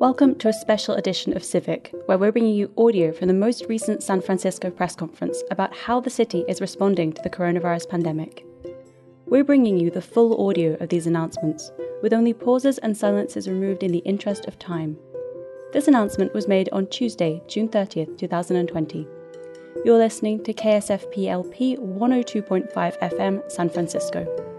Welcome to a special edition of Civic, where we're bringing you audio from the most recent San Francisco press conference about how the city is responding to the coronavirus pandemic. We're bringing you the full audio of these announcements, with only pauses and silences removed in the interest of time. This announcement was made on Tuesday, June 30th, 2020. You're listening to KSFP-LP 102.5 FM San Francisco.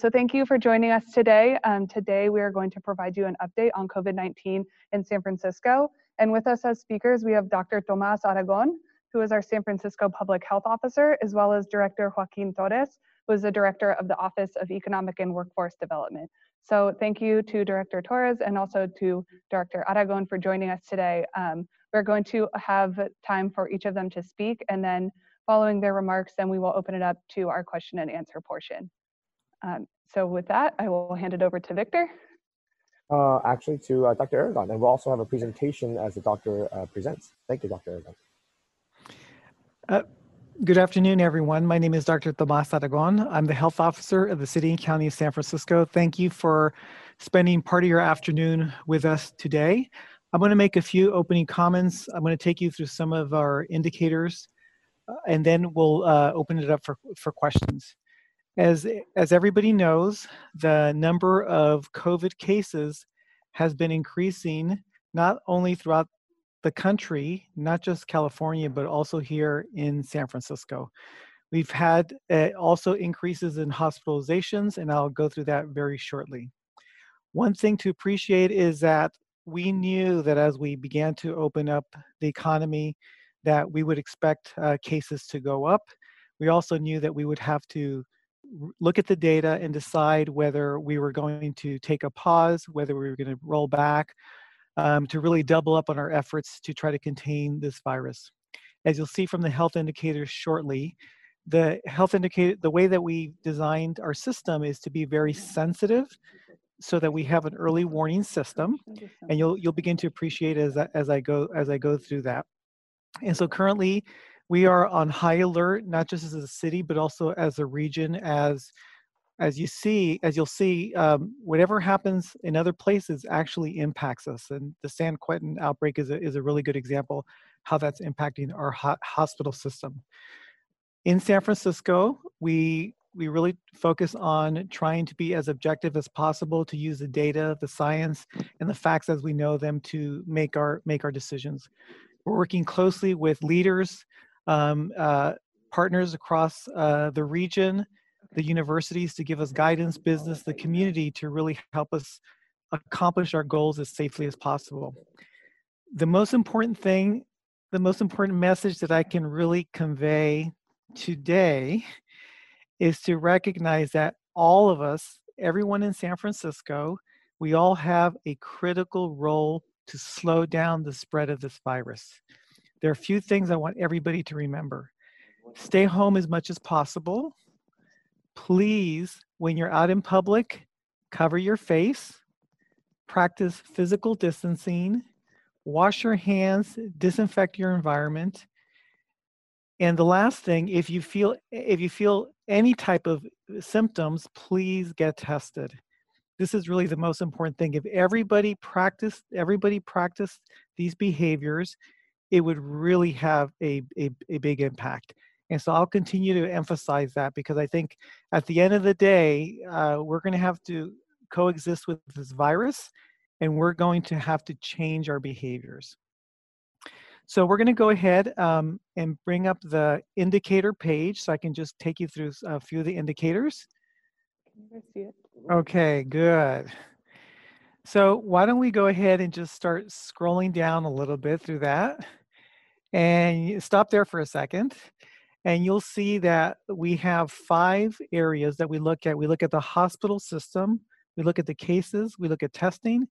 So thank you for joining us today. Um, today we are going to provide you an update on COVID-19 in San Francisco. And with us as speakers, we have Dr. Tomas Aragon, who is our San Francisco Public Health Officer, as well as Director Joaquin Torres, who is the Director of the Office of Economic and Workforce Development. So thank you to Director Torres and also to Director Aragon for joining us today. Um, we're going to have time for each of them to speak and then following their remarks, then we will open it up to our question and answer portion. Um, so with that, I will hand it over to Victor. Uh, actually, to uh, Dr. Aragon, and we'll also have a presentation as the doctor uh, presents. Thank you, Dr. Aragon. Uh, good afternoon, everyone. My name is Dr. Tomas Aragon. I'm the health officer of the City and County of San Francisco. Thank you for spending part of your afternoon with us today. I'm going to make a few opening comments. I'm going to take you through some of our indicators, uh, and then we'll uh, open it up for, for questions. As, as everybody knows, the number of COVID cases has been increasing not only throughout the country, not just California, but also here in San Francisco. We've had uh, also increases in hospitalizations, and I'll go through that very shortly. One thing to appreciate is that we knew that as we began to open up the economy, that we would expect uh, cases to go up. We also knew that we would have to look at the data and decide whether we were going to take a pause, whether we were going to roll back, um, to really double up on our efforts to try to contain this virus. As you'll see from the health indicators shortly, the health indicator, the way that we designed our system is to be very sensitive so that we have an early warning system and you'll you'll begin to appreciate as as I go as I go through that. And so currently we are on high alert, not just as a city, but also as a region. As as you see, as you'll see, um, whatever happens in other places actually impacts us. And the San Quentin outbreak is a, is a really good example how that's impacting our ho- hospital system. In San Francisco, we we really focus on trying to be as objective as possible to use the data, the science, and the facts as we know them to make our make our decisions. We're working closely with leaders um, uh, partners across uh, the region, the universities to give us guidance, business, the community to really help us accomplish our goals as safely as possible. The most important thing, the most important message that I can really convey today is to recognize that all of us, everyone in San Francisco, we all have a critical role to slow down the spread of this virus. There are a few things I want everybody to remember. Stay home as much as possible. Please, when you're out in public, cover your face, practice physical distancing, wash your hands, disinfect your environment. And the last thing, if you feel if you feel any type of symptoms, please get tested. This is really the most important thing. If everybody practiced everybody practiced these behaviors, it would really have a, a, a big impact. And so I'll continue to emphasize that because I think at the end of the day, uh, we're going to have to coexist with this virus and we're going to have to change our behaviors. So we're going to go ahead um, and bring up the indicator page so I can just take you through a few of the indicators. Okay, good. So why don't we go ahead and just start scrolling down a little bit through that and stop there for a second and you'll see that we have five areas that we look at. We look at the hospital system, we look at the cases, we look at testing,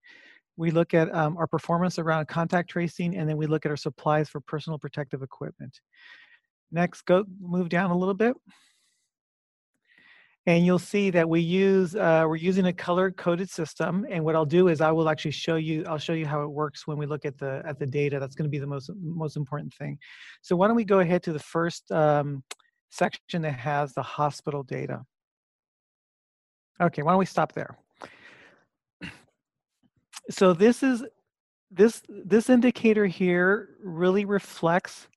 we look at um, our performance around contact tracing, and then we look at our supplies for personal protective equipment. Next, go move down a little bit and you'll see that we use uh, we're using a color coded system and what i'll do is i will actually show you i'll show you how it works when we look at the at the data. That's going to be the most most important thing. So why don't we go ahead to the first um, section that has the hospital data. Okay, why don't we stop there? So this is this this indicator here really reflects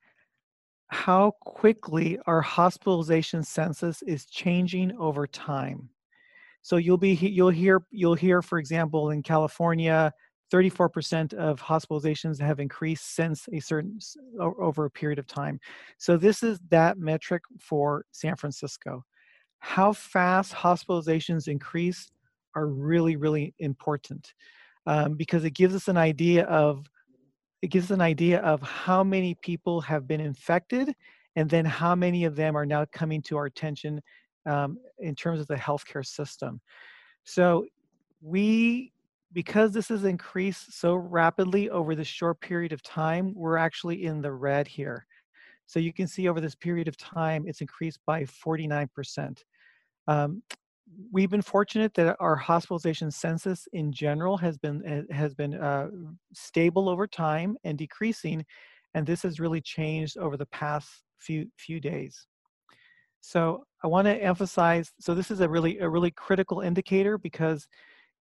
how quickly our hospitalization census is changing over time. So you'll be you'll hear you'll hear for example in California 34% of hospitalizations have increased since a certain over a period of time. So this is that metric for San Francisco. How fast hospitalizations increase are really really important um, because it gives us an idea of it gives an idea of how many people have been infected and then how many of them are now coming to our attention um, in terms of the healthcare system. So we, because this has increased so rapidly over this short period of time, we're actually in the red here. So you can see over this period of time, it's increased by 49%. Um, we've been fortunate that our hospitalization census in general has been eh, has been uh, stable over time and decreasing, and this has really changed over the past few few days. So I want to emphasize. So this is a really a really critical indicator because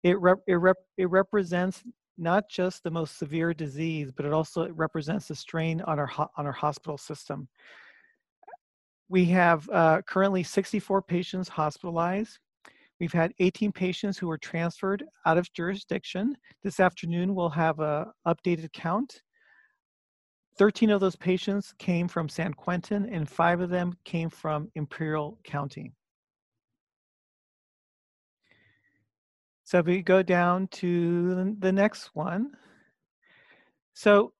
it rep, it, rep, it represents not just the most severe disease, but it also represents the strain on our on our hospital system. We have uh, currently 64 patients hospitalized. We've had 18 patients who were transferred out of jurisdiction. This afternoon, we'll have a updated count. 13 of those patients came from San Quentin, and five of them came from Imperial County. So if we go down to the next one. So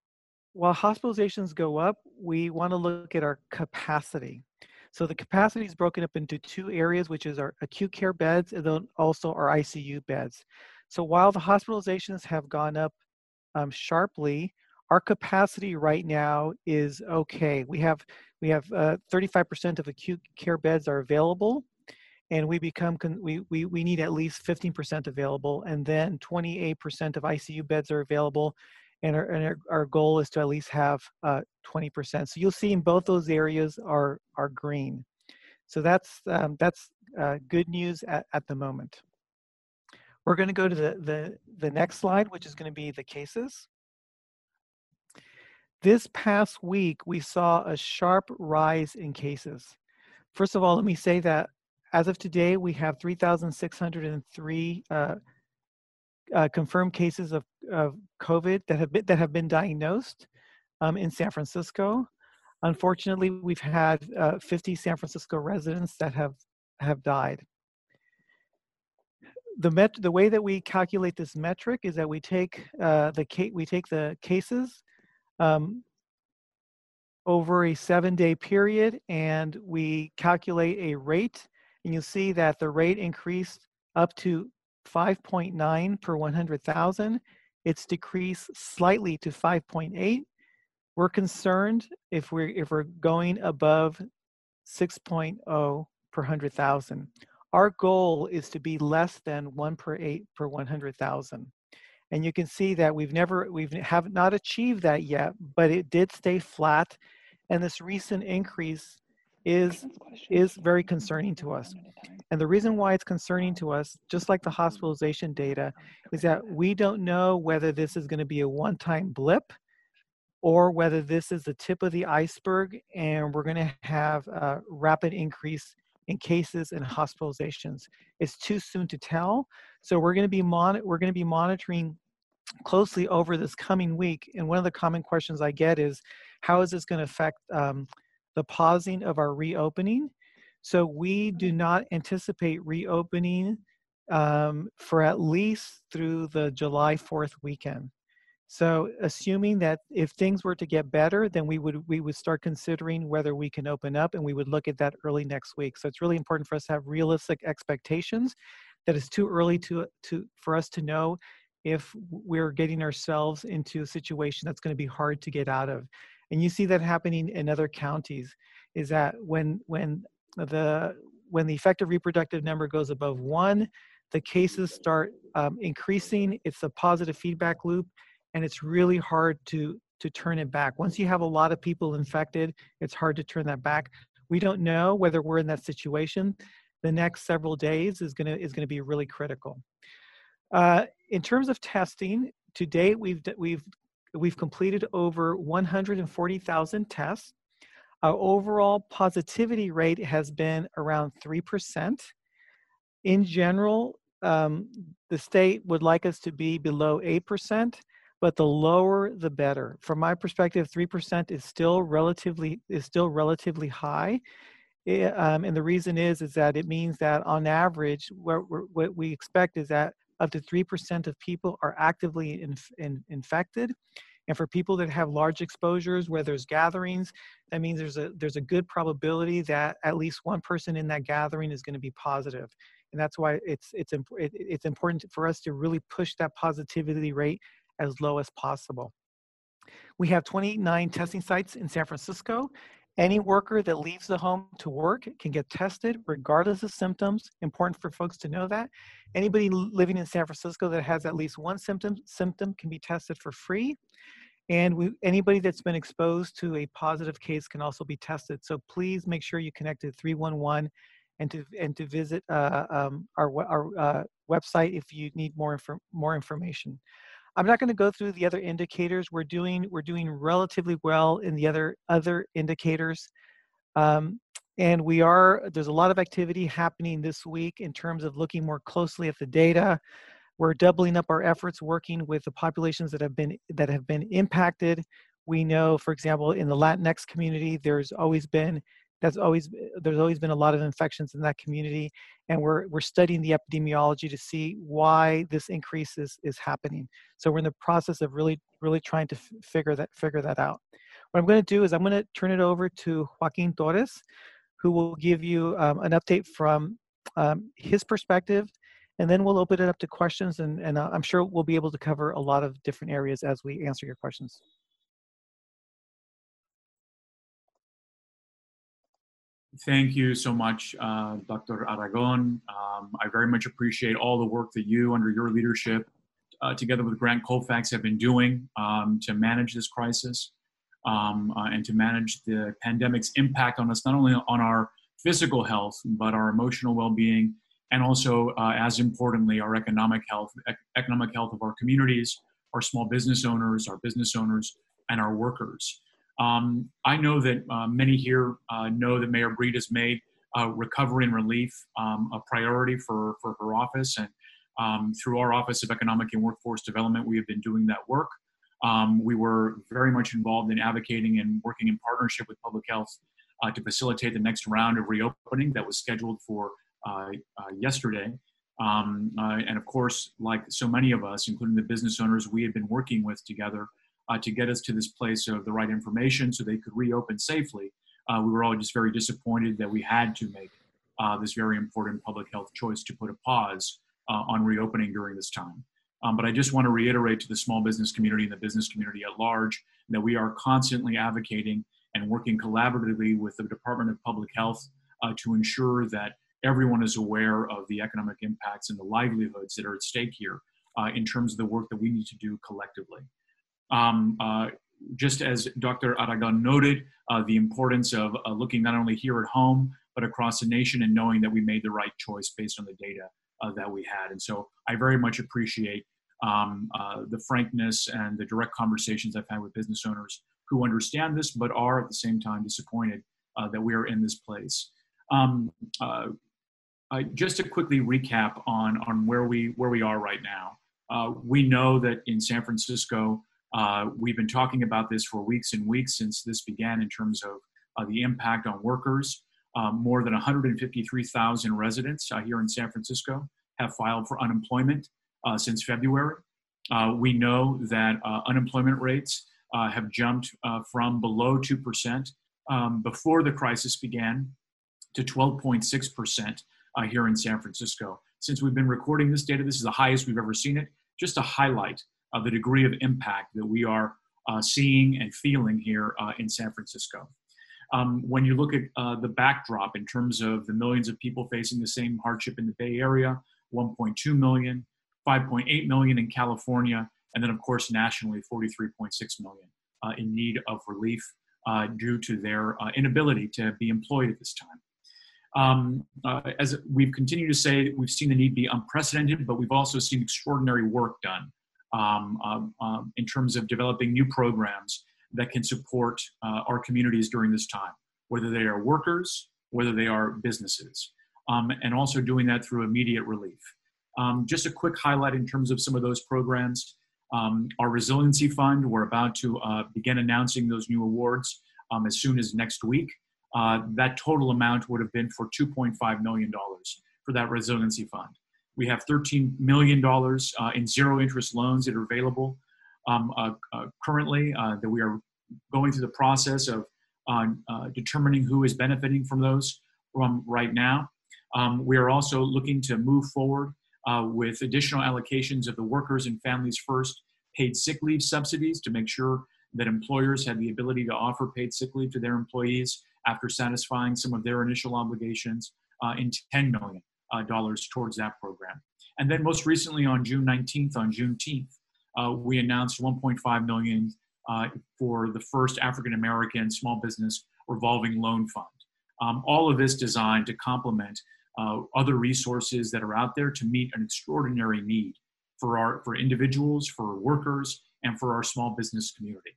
while hospitalizations go up, we want to look at our capacity. So the capacity is broken up into two areas, which is our acute care beds and then also our ICU beds. So while the hospitalizations have gone up um, sharply, our capacity right now is okay. We have we have 35% uh, of acute care beds are available, and we become we, we we need at least 15% available, and then 28% of ICU beds are available, and our, and our, our goal is to at least have uh, 20%. So you'll see in both those areas are, are green. So that's, um, that's uh, good news at, at the moment. We're going to go to the, the, the next slide, which is going to be the cases. This past week, we saw a sharp rise in cases. First of all, let me say that as of today, we have 3,603 uh, uh, confirmed cases of, of COVID that have been, that have been diagnosed um, in San Francisco. Unfortunately, we've had uh, 50 San Francisco residents that have have died. The met the way that we calculate this metric is that we take uh, the we take the cases um, over a seven day period and we calculate a rate and you'll see that the rate increased up to 5.9 per 100,000. It's decreased slightly to 5.8. We're concerned if we're if we're going above 6.0 per 100,000. Our goal is to be less than 1 per 8 per 100,000. And you can see that we've never we've have not achieved that yet, but it did stay flat and this recent increase is is very concerning to us. And the reason why it's concerning to us, just like the hospitalization data, is that we don't know whether this is going to be a one-time blip or whether this is the tip of the iceberg and we're going to have a rapid increase in cases and hospitalizations. It's too soon to tell. So we're going to be mon- we're going to be monitoring closely over this coming week. And one of the common questions I get is, how is this going to affect um, the pausing of our reopening. So we do not anticipate reopening um, for at least through the July 4th weekend. So assuming that if things were to get better, then we would we would start considering whether we can open up and we would look at that early next week. So it's really important for us to have realistic expectations that it's too early to to for us to know if we're getting ourselves into a situation that's going to be hard to get out of and you see that happening in other counties is that when when the when the effective reproductive number goes above one the cases start um, increasing. It's a positive feedback loop and it's really hard to to turn it back. Once you have a lot of people infected it's hard to turn that back. We don't know whether we're in that situation. The next several days is going to is going to be really critical. Uh, in terms of testing, to date we've we've we've completed over 140,000 tests. Our overall positivity rate has been around three percent. In general, um, the state would like us to be below eight percent but the lower the better. From my perspective, three percent is still relatively is still relatively high, it, eh, um, and the reason is is that it means that on average, what, what we expect is that up to three percent of people are actively inf- in, infected. And for people that have large exposures where there's gatherings, that means there's a there's a good probability that at least one person in that gathering is going to be positive. And that's why it's it's it, it's important for us to really push that positivity rate as low as possible. We have 29 testing sites in San Francisco. Any worker that leaves the home to work can get tested regardless of symptoms. Important for folks to know that. Anybody living in San Francisco that has at least one symptom symptom can be tested for free. And we, anybody that's been exposed to a positive case can also be tested. So please make sure you connect to 311 and to and to visit uh, um, our our uh, website if you need more infor- more information. I'm not going to go through the other indicators. We're doing we're doing relatively well in the other other indicators, um, and we are there's a lot of activity happening this week in terms of looking more closely at the data. We're doubling up our efforts working with the populations that have been that have been impacted. We know, for example, in the Latinx community, there's always been that's always there's always been a lot of infections in that community and we're we're studying the epidemiology to see why this increase is is happening. So we're in the process of really really trying to figure that figure that out. What i'm going to do is i'm going to turn it over to joaquin torres who will give you um, an update from um, his perspective and then we'll open it up to questions and, and uh, i'm sure we'll be able to cover a lot of different areas as we answer your questions Thank you so much, uh, Dr. Aragon. Um, I very much appreciate all the work that you, under your leadership, uh, together with Grant Colfax, have been doing um, to manage this crisis um, uh, and to manage the pandemic's impact on us, not only on our physical health, but our emotional well being, and also, uh, as importantly, our economic health, ec- economic health of our communities, our small business owners, our business owners, and our workers. Um, I know that uh, many here uh, know that Mayor Breed has made uh, recovery and relief um, a priority for, for her office. And um, through our Office of Economic and Workforce Development, we have been doing that work. Um, we were very much involved in advocating and working in partnership with public health uh, to facilitate the next round of reopening that was scheduled for uh, uh, yesterday. Um, and of course, like so many of us, including the business owners we have been working with together uh, to get us to this place of the right information so they could reopen safely. Uh, we were all just very disappointed that we had to make uh, this very important public health choice to put a pause uh, on reopening during this time. Um, but I just want to reiterate to the small business community and the business community at large that we are constantly advocating and working collaboratively with the Department of Public Health uh, to ensure that everyone is aware of the economic impacts and the livelihoods that are at stake here uh, in terms of the work that we need to do collectively. Um, uh, just as Dr. Aragon noted, uh, the importance of uh, looking not only here at home, but across the nation and knowing that we made the right choice based on the data uh, that we had. And so I very much appreciate um, uh, the frankness and the direct conversations I've had with business owners who understand this, but are at the same time disappointed uh, that we are in this place. Um, just to quickly recap on, on where, we, where we are right now. we know that in San Francisco, uh, we've been talking about this for weeks and weeks since this began in terms of uh, the impact on workers. Um, more than 153,000 residents uh, here in San Francisco have filed for unemployment uh, since February. Uh, we know that uh, unemployment rates have jumped from below 2% um, before the crisis began to 12.6% here in San Francisco. Since we've been recording this data, this is the highest we've ever seen it. Just to highlight uh, the degree of impact that we are uh, seeing and feeling here uh, in San Francisco. Um, when you look at uh, the backdrop in terms of the millions of people facing the same hardship in the Bay Area 1.2 million, 5.8 million in California, and then, of course, nationally, 43.6 million uh, in need of relief uh, due to their inability to be employed at this time. Um, uh, as we've continued to say, we've seen the need be unprecedented, but we've also seen extraordinary work done um, um, um in terms of developing new programs that can support uh, our communities during this time, whether they are workers, whether they are businesses, um, and also doing that through immediate relief. Um, just a quick highlight in terms of some of those programs. our Resiliency Fund, we're about to uh, begin announcing those new awards as soon as next week uh, that total amount would have been for $2.5 million for that resiliency fund. We have $13 million uh, in zero interest loans that are available um, uh, uh currently uh, that we are going through the process of uh, determining who is benefiting from those from right now. Um, we are also looking to move forward with additional allocations of the workers and families first paid sick leave subsidies to make sure that employers have the ability to offer paid sick leave to their employees after satisfying some of their initial obligations uh, in $10 million uh, towards that program. And then most recently on June 19th, on Juneteenth, uh, we announced 1.5 million uh, for the first African American small business revolving loan fund. Um, all of this designed to complement uh, other resources that are out there to meet an extraordinary need for our for individuals, for workers, and for our small business community.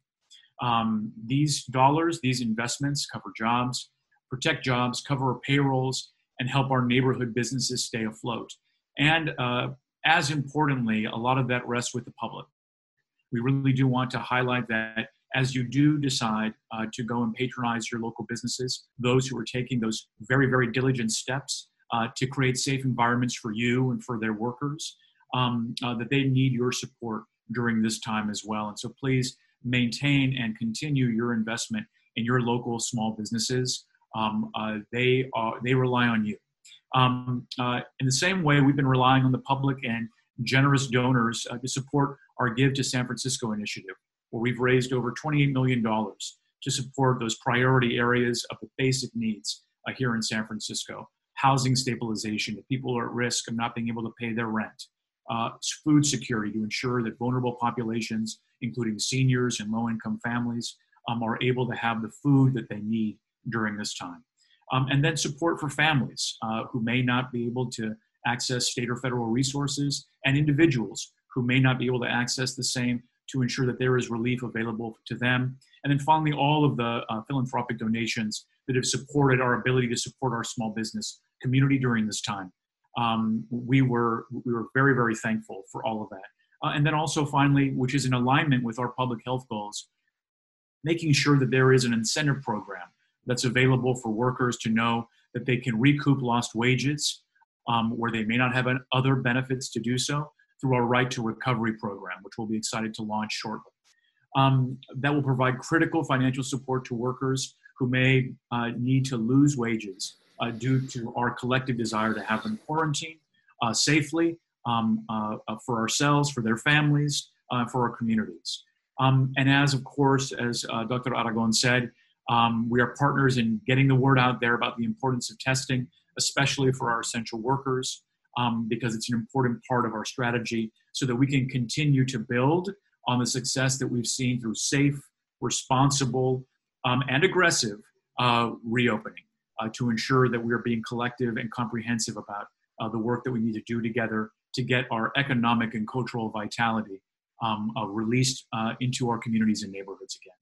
Um, these dollars, these investments cover jobs, protect jobs, cover payrolls, and help our neighborhood businesses stay afloat. And uh, as importantly, a lot of that rests with the public. We really do want to highlight that as you do decide uh, to go and patronize your local businesses, those who are taking those very, very diligent steps uh, to create safe environments for you and for their workers, um, uh, that they need your support during this time as well. And so please maintain and continue your investment in your local small businesses. Um, uh, they are they rely on you. Um, uh, in the same way, we've been relying on the public and generous donors uh, to support our Give to San Francisco initiative, where we've raised over $28 million to support those priority areas of the basic needs uh, here in San Francisco. Housing stabilization, if people are at risk of not being able to pay their rent, uh, food security to ensure that vulnerable populations, including seniors and low income families, um, are able to have the food that they need during this time. Um, and then support for families uh, who may not be able to access state or federal resources and individuals who may not be able to access the same to ensure that there is relief available to them. And then finally, all of the uh, philanthropic donations that have supported our ability to support our small business community during this time um, we were we were very very thankful for all of that. Uh, and then also finally, which is in alignment with our public health goals, making sure that there is an incentive program that's available for workers to know that they can recoup lost wages um, where they may not have other benefits to do so through our right to recovery program, which we'll be excited to launch shortly. Um, that will provide critical financial support to workers who may uh, need to lose wages uh, due to our collective desire to have them quarantine uh, safely um, uh, uh, for ourselves, for their families, uh, for our communities. Um, and as, of course, as Dr. Aragon said, um, we are partners in getting the word out there about the importance of testing, especially for our essential workers, um, because it's an important part of our strategy so that we can continue to build on the success that we've seen through safe, responsible, um, and aggressive uh, reopening uh, to ensure that we are being collective and comprehensive about uh, the work that we need to do together to get our economic and cultural vitality um, uh, released uh, into our communities and neighborhoods again.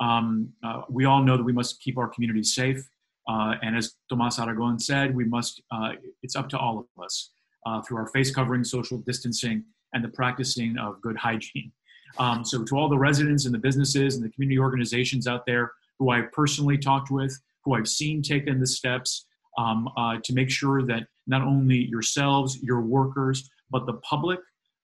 Um, uh, we all know that we must keep our communities safe. Uh, and as Tomas Aragon said, we must, it's up to all of us through our face covering, social distancing, and the practicing of good hygiene. Um, so to all the residents and the businesses and the community organizations out there who I've personally talked with, who I've seen taken the steps um, uh, to make sure that not only yourselves, your workers, but the public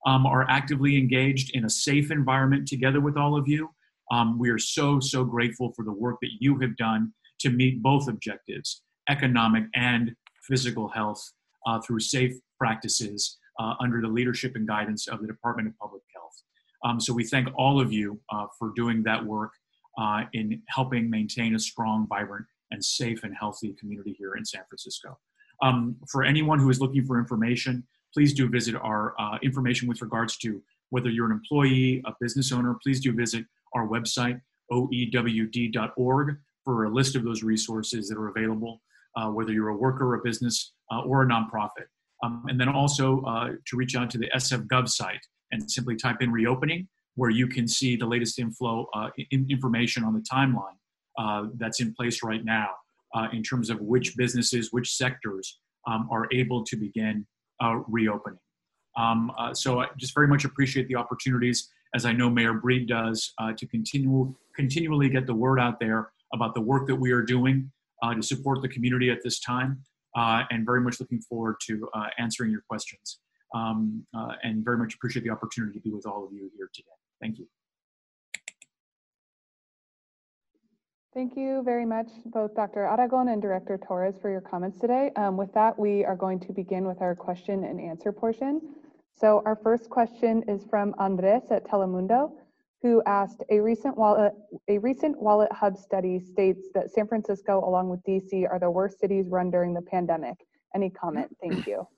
um, are actively engaged in a safe environment together with all of you. Um, we are so, so grateful for the work that you have done to meet both objectives economic and physical health uh, through safe practices uh, under the leadership and guidance of the Department of Public Health. Um, so we thank all of you uh, for doing that work uh, in helping maintain a strong, vibrant, and safe and healthy community here in San Francisco. Um, for anyone who is looking for information, please do visit our uh, information with regards to whether you're an employee, a business owner, please do visit our website, oewd.org, for a list of those resources that are available. uh, whether you're a worker, a business, uh, or a nonprofit. Um, and then also uh, to reach out to the SF Gov site and simply type in reopening, where you can see the latest inflow uh, in information on the timeline uh, that's in place right now in terms of which businesses, which sectors um, are able to begin reopening. Um, so I just very much appreciate the opportunities, as I know Mayor Breed does, to continue continually get the word out there about the work that we are doing uh, to support the community at this time, uh, and very much looking forward to uh, answering your questions. Um, uh, and very much appreciate the opportunity to be with all of you here today. Thank you. Thank you very much, both Dr. Aragon and Director Torres, for your comments today. Um, with that, we are going to begin with our question and answer portion. So our first question is from Andres at Telemundo who asked, a recent wallet, a recent wallet hub study states that San Francisco, along with DC, are the worst cities run during the pandemic. Any comment? Thank you.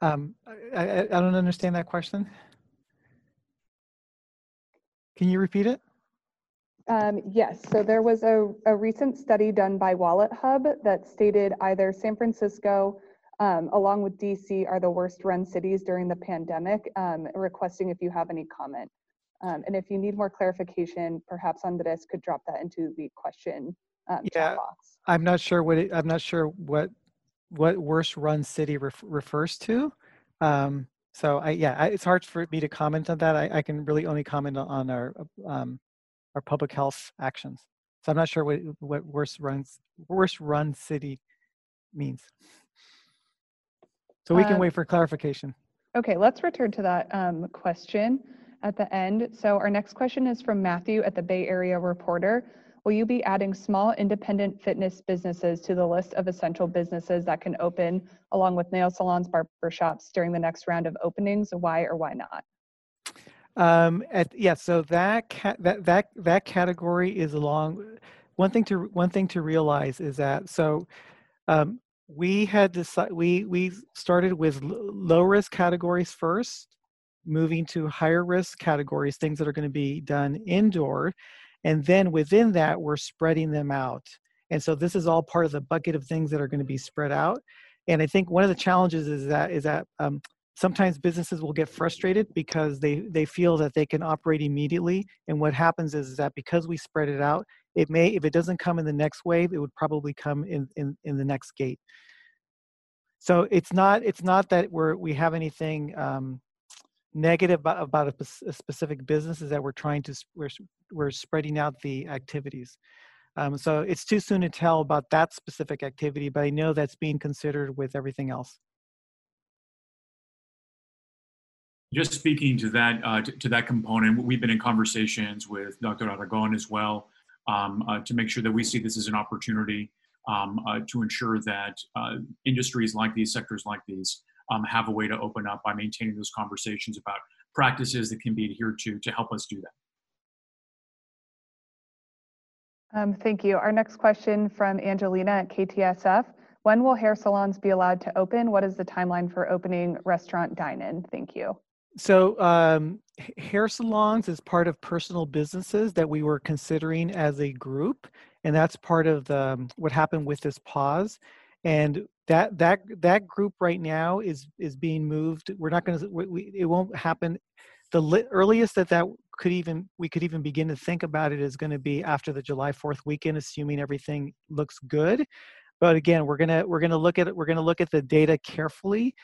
Um, I, I, I don't understand that question. Can you repeat it? Um, yes, so there was a, a recent study done by Wallet Hub that stated either San Francisco, um, along with DC, are the worst run cities during the pandemic, um, requesting if you have any comment. Um, and if you need more clarification, perhaps Andres could drop that into the question um, yeah, box. I'm not sure what it, I'm not sure what what worst run city ref, refers to. Um, so I yeah, I, it's hard for me to comment on that. I, I can really only comment on our um, our public health actions. So I'm not sure what what worst runs worst run city means. So we can um, wait for clarification. Okay, let's return to that um, question at the end. So our next question is from Matthew at the Bay Area Reporter. Will you be adding small independent fitness businesses to the list of essential businesses that can open along with nail salons, barber shops during the next round of openings? Why or why not? Um, at, yeah, so that, ca- that that that category is along. One thing to one thing to realize is that so um, we had decided we we started with low risk categories first, moving to higher risk categories, things that are going to be done indoor. And then within that, we're spreading them out. And so this is all part of the bucket of things that are going to be spread out. And I think one of the challenges is that is that um, sometimes businesses will get frustrated because they they feel that they can operate immediately. And what happens is that because we spread it out, it may if it doesn't come in the next wave, it would probably come in in, in the next gate. So it's not it's not that we're we have anything um, negative about, about a, a, specific business is that we're trying to we're, we're spreading out the activities. Um, so it's too soon to tell about that specific activity but i know that's being considered with everything else. Just speaking to that uh, to, to, that component we've been in conversations with dr aragon as well um, uh, to make sure that we see this as an opportunity um, uh, to ensure that uh, industries like these sectors like these um, have a way to open up by maintaining those conversations about practices that can be adhered to to help us do that. Um, thank you. Our next question from Angelina at KTSF. When will hair salons be allowed to open? What is the timeline for opening restaurant dine-in? Thank you. So um, hair salons is part of personal businesses that we were considering as a group. And that's part of the, um, what happened with this pause and that that that group right now is is being moved we're not going to we, it won't happen the li- earliest that that could even we could even begin to think about it is going to be after the july 4th weekend assuming everything looks good but again we're going to we're going to look at it we're going to look at the data carefully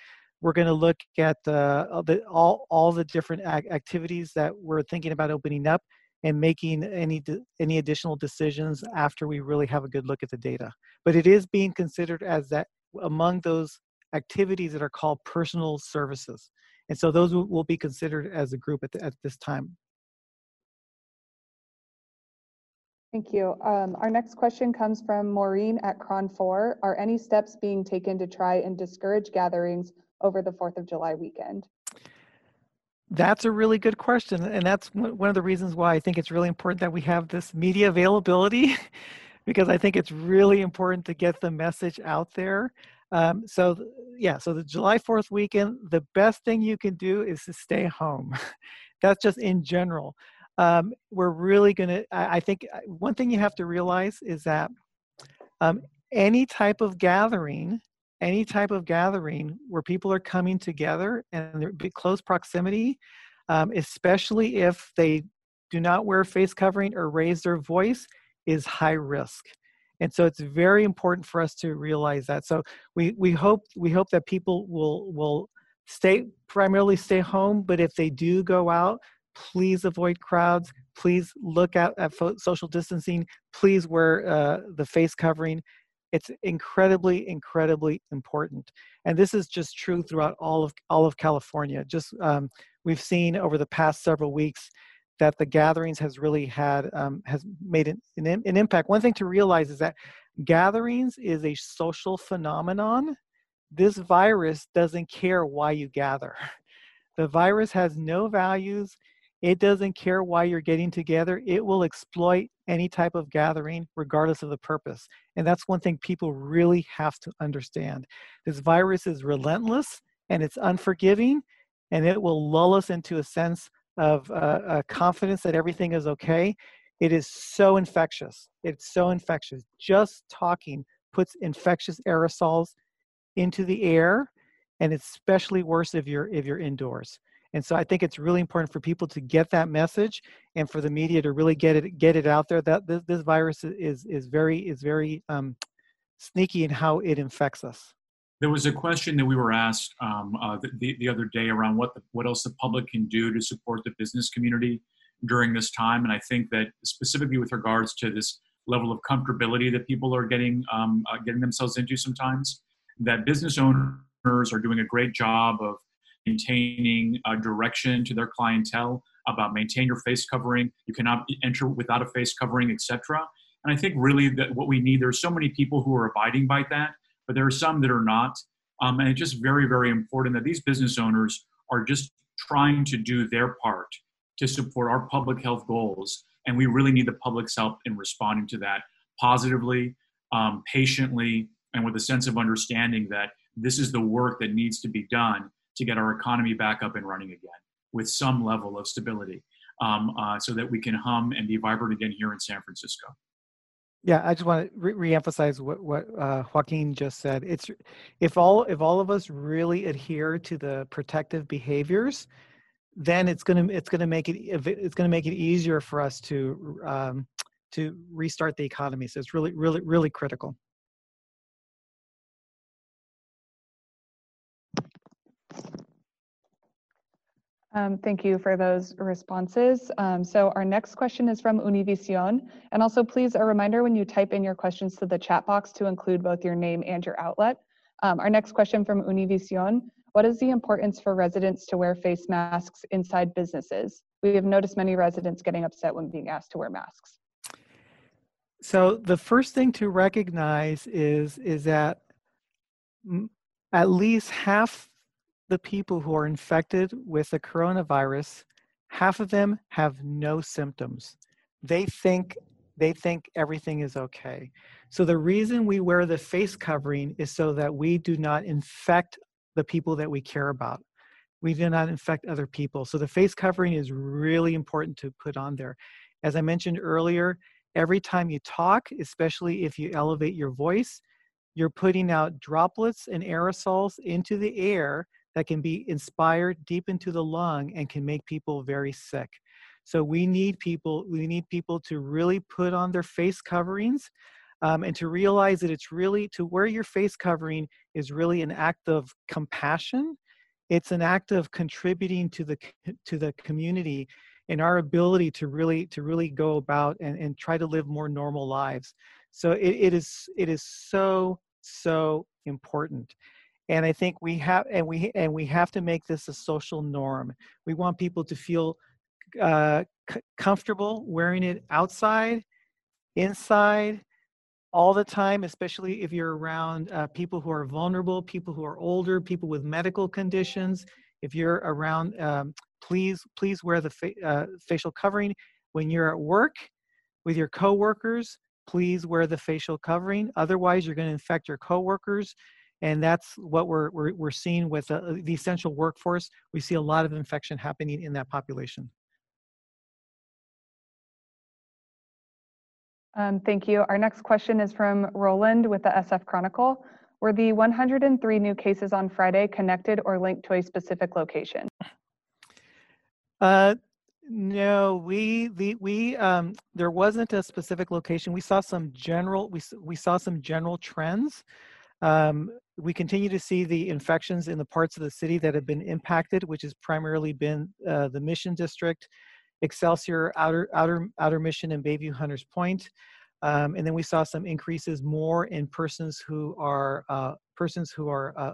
we're going to look at the, the all all the different activities that we're thinking about opening up and making any any additional decisions after we really have a good look at the data. But it is being considered as that among those activities that are called personal services, and so those will be considered as a group at, the, at this time. Thank you. Um, our next question comes from Maureen at KRON 4. Are any steps being taken to try and discourage gatherings over the 4th of July weekend? That's a really good question. And that's one of the reasons why I think it's really important that we have this media availability, because I think it's really important to get the message out there. Um, so, yeah, so the July 4th weekend, the best thing you can do is to stay home. that's just in general. Um, we're really going to, I think uh, one thing you have to realize is that um, any type of gathering, any type of gathering where people are coming together and they're close proximity, um, especially if they do not wear face covering or raise their voice, is high risk. And so it's very important for us to realize that. So we, we hope we hope that people will will stay primarily stay home, but if they do go out, please avoid crowds. Please look at, at social distancing. Please wear uh, the face covering. It's incredibly, incredibly important. And this is just true throughout all of all of California. Just um, we've seen over the past several weeks that the gatherings has really had um, has made an, an, an impact. One thing to realize is that gatherings is a social phenomenon. This virus doesn't care why you gather. The virus has no values. It doesn't care why you're getting together. It will exploit any type of gathering, regardless of the purpose. And that's one thing people really have to understand. This virus is relentless and it's unforgiving, and it will lull us into a sense of uh, confidence that everything is okay. It is so infectious. It's so infectious. Just talking puts infectious aerosols into the air, and it's especially worse if you're if you're indoors. And so I think it's really important for people to get that message and for the media to really get it get it out there that this, this virus is is very is very um, sneaky in how it infects us. There was a question that we were asked um, uh, the, the other day around what the, what else the public can do to support the business community during this time, and I think that specifically with regards to this level of comfortability that people are getting um, uh, getting themselves into sometimes, that business owners are doing a great job of maintaining a direction to their clientele about maintain your face covering. You cannot enter without a face covering, etc. And I think really that what we need, there's so many people who are abiding by that, but there are some that are not. Um, and it's just very, very important that these business owners are just trying to do their part to support our public health goals. And we really need the public's help in responding to that positively, um, patiently, and with a sense of understanding that this is the work that needs to be done to get our economy back up and running again with some level of stability um, uh, so that we can hum and be vibrant again here in San Francisco. Yeah, I just want to re- reemphasize what what uh, Joaquin just said. It's if all if all of us really adhere to the protective behaviors, then it's gonna it's gonna make it it's gonna make it easier for us to um, to restart the economy. So it's really really really critical. Um, thank you for those responses. Um, so our next question is from Univision. And also please a reminder when you type in your questions to the chat box to include both your name and your outlet. Um, our next question from Univision, what is the importance for residents to wear face masks inside businesses? We have noticed many residents getting upset when being asked to wear masks. So the first thing to recognize is, is that at least half the people who are infected with the coronavirus, half of them have no symptoms. They think they think everything is okay. So the reason we wear the face covering is so that we do not infect the people that we care about. We do not infect other people. So the face covering is really important to put on there. As I mentioned earlier, every time you talk, especially if you elevate your voice, you're putting out droplets and aerosols into the air that can be inspired deep into the lung and can make people very sick. So we need people, we need people to really put on their face coverings um, and to realize that it's really to wear your face covering is really an act of compassion. It's an act of contributing to the to the community and our ability to really to really go about and, and try to live more normal lives. So it, it is it is so so important and i think we have and we and we have to make this a social norm. We want people to feel uh, c- comfortable wearing it outside inside all the time especially if you're around uh, people who are vulnerable people who are older people with medical conditions. If you're around um, please please wear the fa- uh, facial covering. When you're at work with your coworkers please wear the facial covering. Otherwise you're going to infect your coworkers and that's what we're we're, we're seeing with uh, the essential workforce we see a lot of infection happening in that population Um, thank you. Our next question is from Roland with the SF Chronicle. Were the 103 new cases on Friday connected or linked to a specific location? Uh, no, we the we um there wasn't a specific location. We saw some general we we saw some general trends. Um, we continue to see the infections in the parts of the city that have been impacted, which has primarily been uh, the Mission District, Excelsior, Outer Outer Outer Mission, and Bayview Hunters Point. Um, and then we saw some increases more in persons who are uh, persons who are uh,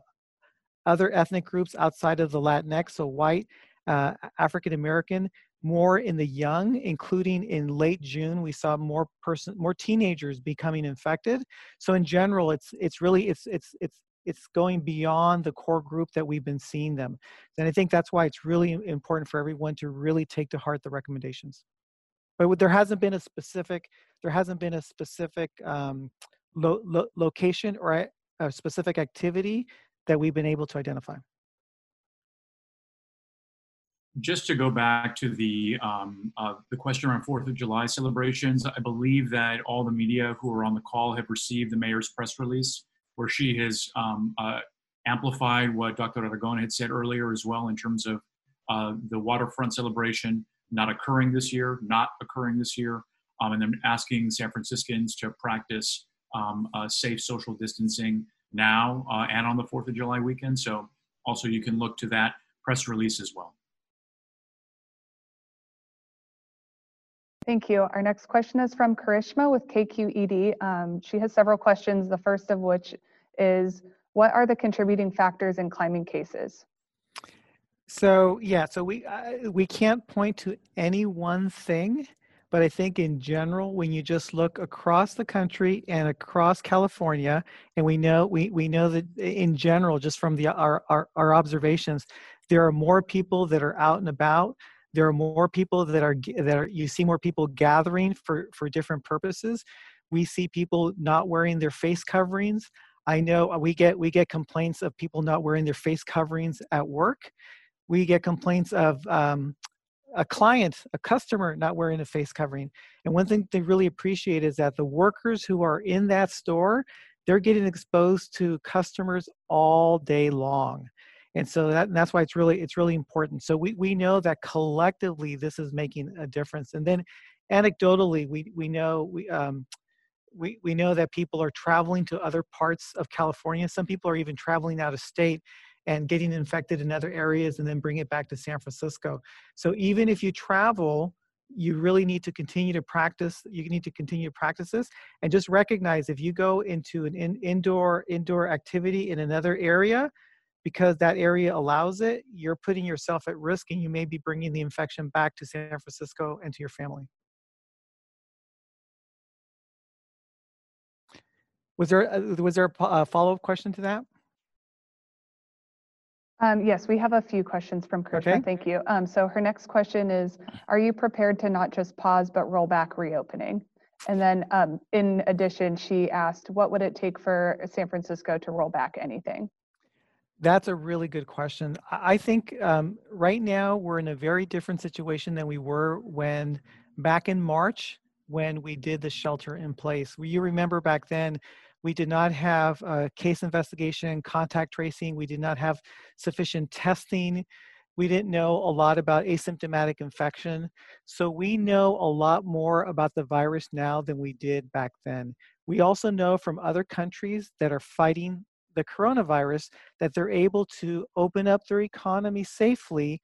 other ethnic groups outside of the Latinx, so white, uh, African American, more in the young, including in late June, we saw more person, more teenagers becoming infected. So in general, it's it's really it's it's it's it's going beyond the core group that we've been seeing them. And I think that's why it's really important for everyone to really take to heart the recommendations. But there hasn't been a specific there hasn't been a specific um, lo- lo- location or a, a specific activity that we've been able to identify just to go back to the um, uh, the question around Fourth of July celebrations, I believe that all the media who are on the call have received the mayor's press release, where she has um, uh, amplified what Dr. Aragon had said earlier as well in terms of uh, the waterfront celebration not occurring this year, not occurring this year, um, and then asking San Franciscans to practice um, uh, safe social distancing now uh, and on the Fourth of July weekend. So also you can look to that press release as well. Thank you. Our next question is from Karishma with KQED. Um, she has several questions, the first of which is, what are the contributing factors in climbing cases? So yeah, so we uh, we can't point to any one thing, but I think in general, when you just look across the country and across California, and we know we we know that in general, just from the our our, our observations, there are more people that are out and about there are more people that are that are you see more people gathering for for different purposes. We see people not wearing their face coverings. I know uh, we get we get complaints of people not wearing their face coverings at work. We get complaints of um, a client a customer not wearing a face covering. And one thing they really appreciate is that the workers who are in that store they're getting exposed to customers all day long and so that, and that's why it's really it's really important so we, we know that collectively this is making a difference and then anecdotally we we know we um, we, we know that people are traveling to other parts of California. Some people are even traveling out of state and getting infected in other areas and then bring it back to San Francisco. So even if you travel, you really need to continue to practice. You need to continue to practice this and just recognize if you go into an in, indoor indoor activity in another area, because that area allows it, you're putting yourself at risk and you may be bringing the infection back to San Francisco and to your family. Was there uh, was there a follow-up question to that? Um, yes, we have a few questions from Krishna. Okay. Thank you. Um, so her next question is, are you prepared to not just pause but roll back reopening? And then um, in addition, she asked, what would it take for San Francisco to roll back anything? That's a really good question. I think um, right now we're in a very different situation than we were when back in March when we did the shelter in place. You remember back then we did not have case investigation, contact tracing, we did not have sufficient testing. We didn't know a lot about asymptomatic infection. So we know a lot more about the virus now than we did back then. We also know from other countries that are fighting the coronavirus that they're able to open up their economy safely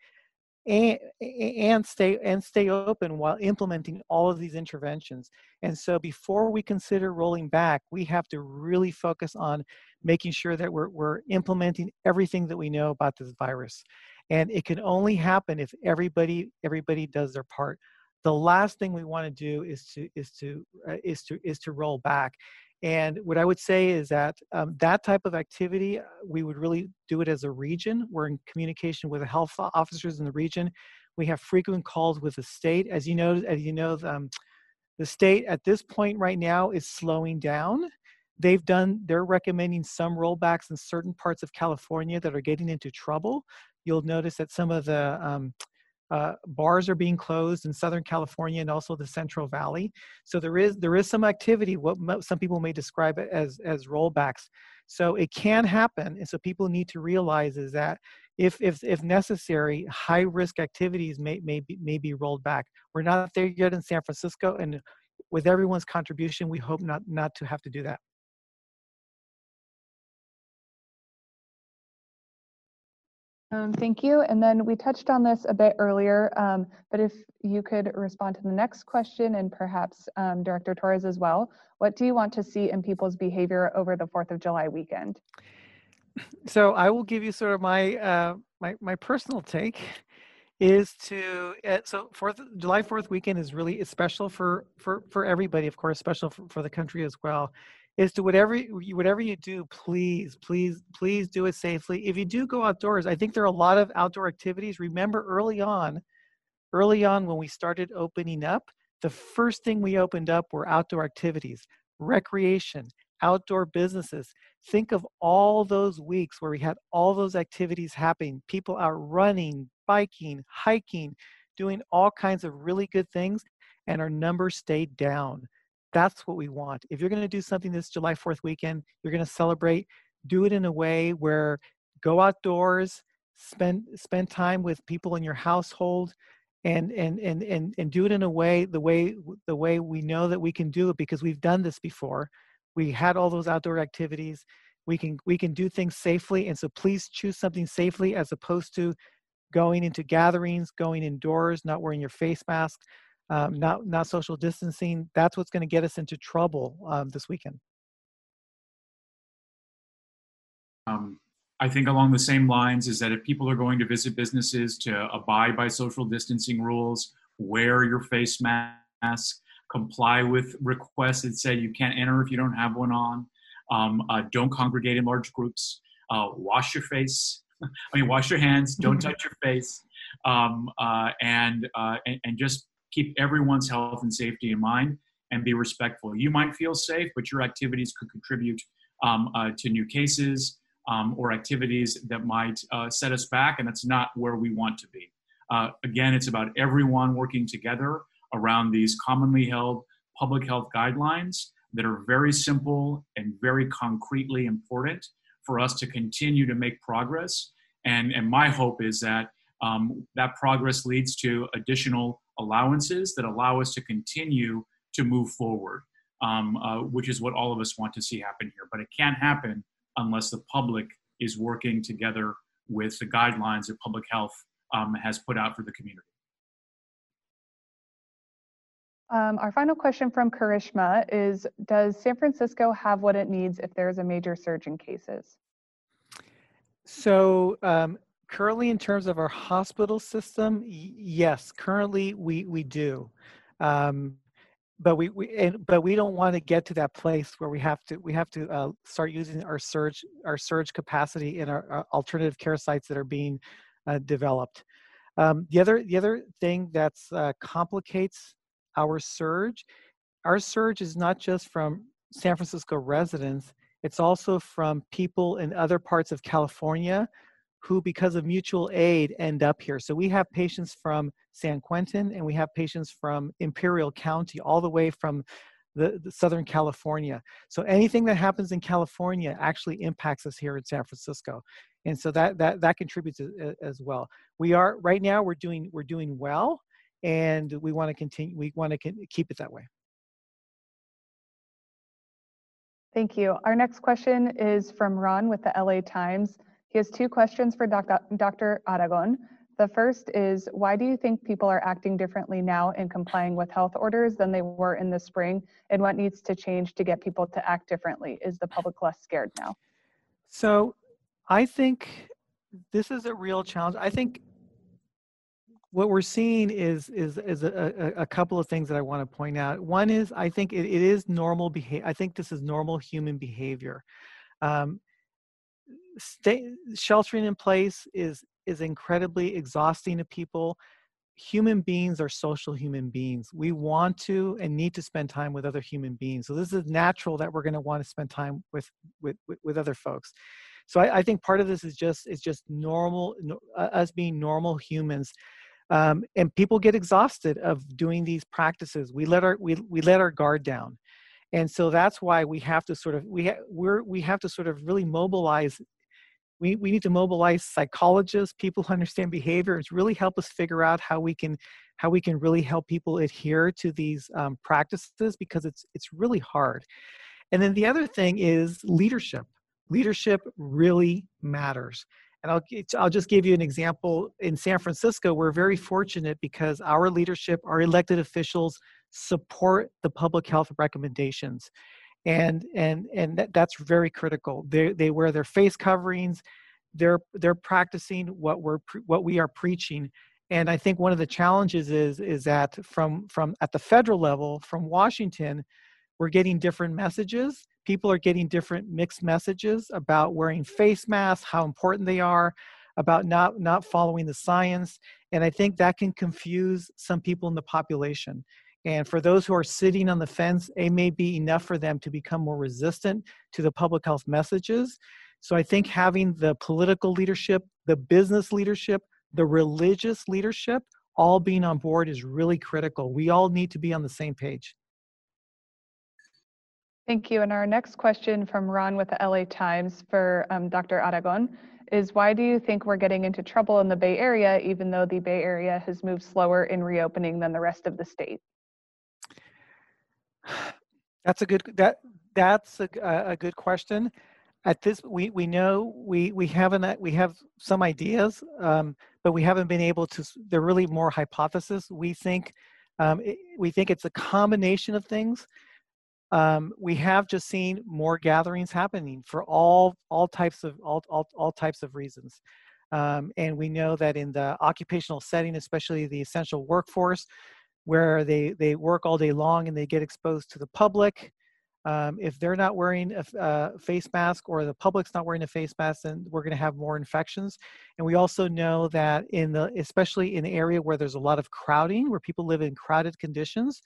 and, and stay and stay open while implementing all of these interventions. And so before we consider rolling back, we have to really focus on making sure that we're, we're implementing everything that we know about this virus. And it can only happen if everybody everybody does their part. The last thing we want to do is to is to uh, is to is to roll back. And what I would say is that um, that type of activity, uh, we would really do it as a region. We're in communication with the health officers in the region. We have frequent calls with the state. As you know, as you know, um, the state at this point right now is slowing down. They've done, they're recommending some rollbacks in certain parts of California that are getting into trouble. You'll notice that some of the um, uh, bars are being closed in Southern California and also the Central Valley. So there is there is some activity. What some people may describe it as as rollbacks. So it can happen, and so people need to realize is that if if if necessary, high risk activities may may be, may be rolled back. We're not there yet in San Francisco, and with everyone's contribution, we hope not not to have to do that. Um, thank you. And then we touched on this a bit earlier, um, but if you could respond to the next question and perhaps um, Director Torres as well, what do you want to see in people's behavior over the 4th of July weekend? So I will give you sort of my, uh, my, my personal take is to uh, so fourth july 4th weekend is really special for for for everybody of course special for, for the country as well is to whatever whatever you do please please please do it safely. If you do go outdoors i think there are a lot of outdoor activities. Remember early on early on when we started opening up the first thing we opened up were outdoor activities recreation outdoor businesses. Think of all those weeks where we had all those activities happening people out running biking hiking doing all kinds of really good things and our numbers stayed down that's what we want. If you're going to do something this July 4th weekend, you're going to celebrate, do it in a way where go outdoors, spend spend time with people in your household and and and and and do it in a way the way the way we know that we can do it because we've done this before. We had all those outdoor activities. We can we can do things safely and so please choose something safely as opposed to going into gatherings, going indoors, not wearing your face mask um, not not social distancing. That's what's going to get us into trouble um, this weekend. Um, I think along the same lines is that if people are going to visit businesses to abide by social distancing rules, wear your face mask, comply with requests that say you can't enter if you don't have one on, um, uh, don't congregate in large groups, uh, wash your face. I mean, wash your hands. Don't touch your face, um, uh, and, uh, and and just keep everyone's health and safety in mind and be respectful. You might feel safe, but your activities could contribute um, uh, to new cases um, or activities that might uh, set us back, and that's not where we want to be. Uh, again, it's about everyone working together around these commonly held public health guidelines that are very simple and very concretely important for us to continue to make progress. And, and my hope is that um, that progress leads to additional allowances that allow us to continue to move forward, um, uh, which is what all of us want to see happen here. But it can't happen unless the public is working together with the guidelines that public health um, has put out for the community. Um, our final question from Karishma is Does San Francisco have what it needs if there is a major surge in cases? So, um, currently in terms of our hospital system yes currently we we do. Um, but we, we and, but we don't want to get to that place where we have to we have to uh, start using our surge our surge capacity in our, our alternative care sites that are being uh, developed. Um, the other the other thing that's uh, complicates our surge our surge is not just from san francisco residents it's also from people in other parts of california who, because of mutual aid, end up here. So we have patients from San Quentin and we have patients from Imperial County, all the way from the, the, Southern California. So anything that happens in California actually impacts us here in San Francisco, and so that that that contributes as well. We are right now we're doing we're doing well, and we want to continue. We want to keep it that way. Thank you. Our next question is from Ron with the LA Times. He has two questions for Dr. Aragon. The first is, why do you think people are acting differently now in complying with health orders than they were in the spring? And what needs to change to get people to act differently? Is the public less scared now? So I think this is a real challenge. I think what we're seeing is is is a, a, a, couple of things that I want to point out. One is I think it, it is normal behavior. I think this is normal human behavior. Um, stay, sheltering in place is is incredibly exhausting to people. Human beings are social human beings. We want to and need to spend time with other human beings. So this is natural that we're going to want to spend time with with with other folks. So I, I think part of this is just is just normal uh, us being normal humans. Um, and people get exhausted of doing these practices. We let our we, we let our guard down, and so that's why we have to sort of we ha- we're we have to sort of really mobilize. We, we need to mobilize psychologists, people who understand behaviors, really help us figure out how we can how we can really help people adhere to these um, practices because it's it's really hard. And then the other thing is leadership. Leadership really matters. And I'll, I'll just give you an example. In San Francisco, we're very fortunate because our leadership, our elected officials support the public health recommendations. And, and, and that, that's very critical. They, they wear their face coverings. They're, they're practicing what, we're, what we are preaching. And I think one of the challenges is, is that from, from at the federal level, from Washington, we're getting different messages people are getting different mixed messages about wearing face masks, how important they are, about not not following the science, and I think that can confuse some people in the population. And for those who are sitting on the fence, it may be enough for them to become more resistant to the public health messages. So I think having the political leadership, the business leadership, the religious leadership all being on board is really critical. We all need to be on the same page. Thank you. And our next question from Ron with the LA Times for um, Dr. Aragon is why do you think we're getting into trouble in the Bay Area, even though the Bay Area has moved slower in reopening than the rest of the state? That's a good that that's a, a good question. At this, we we know we we haven't we have some ideas, um, but we haven't been able to. They're really more hypothesis. We think um, it, we think it's a combination of things um, we have just seen more gatherings happening for all all types of all all, all types of reasons. Um, and we know that in the occupational setting, especially the essential workforce, where they they work all day long and they get exposed to the public. Um, if they're not wearing a, a, face mask or the public's not wearing a face mask, then we're going to have more infections. And we also know that in the, especially in the area where there's a lot of crowding, where people live in crowded conditions,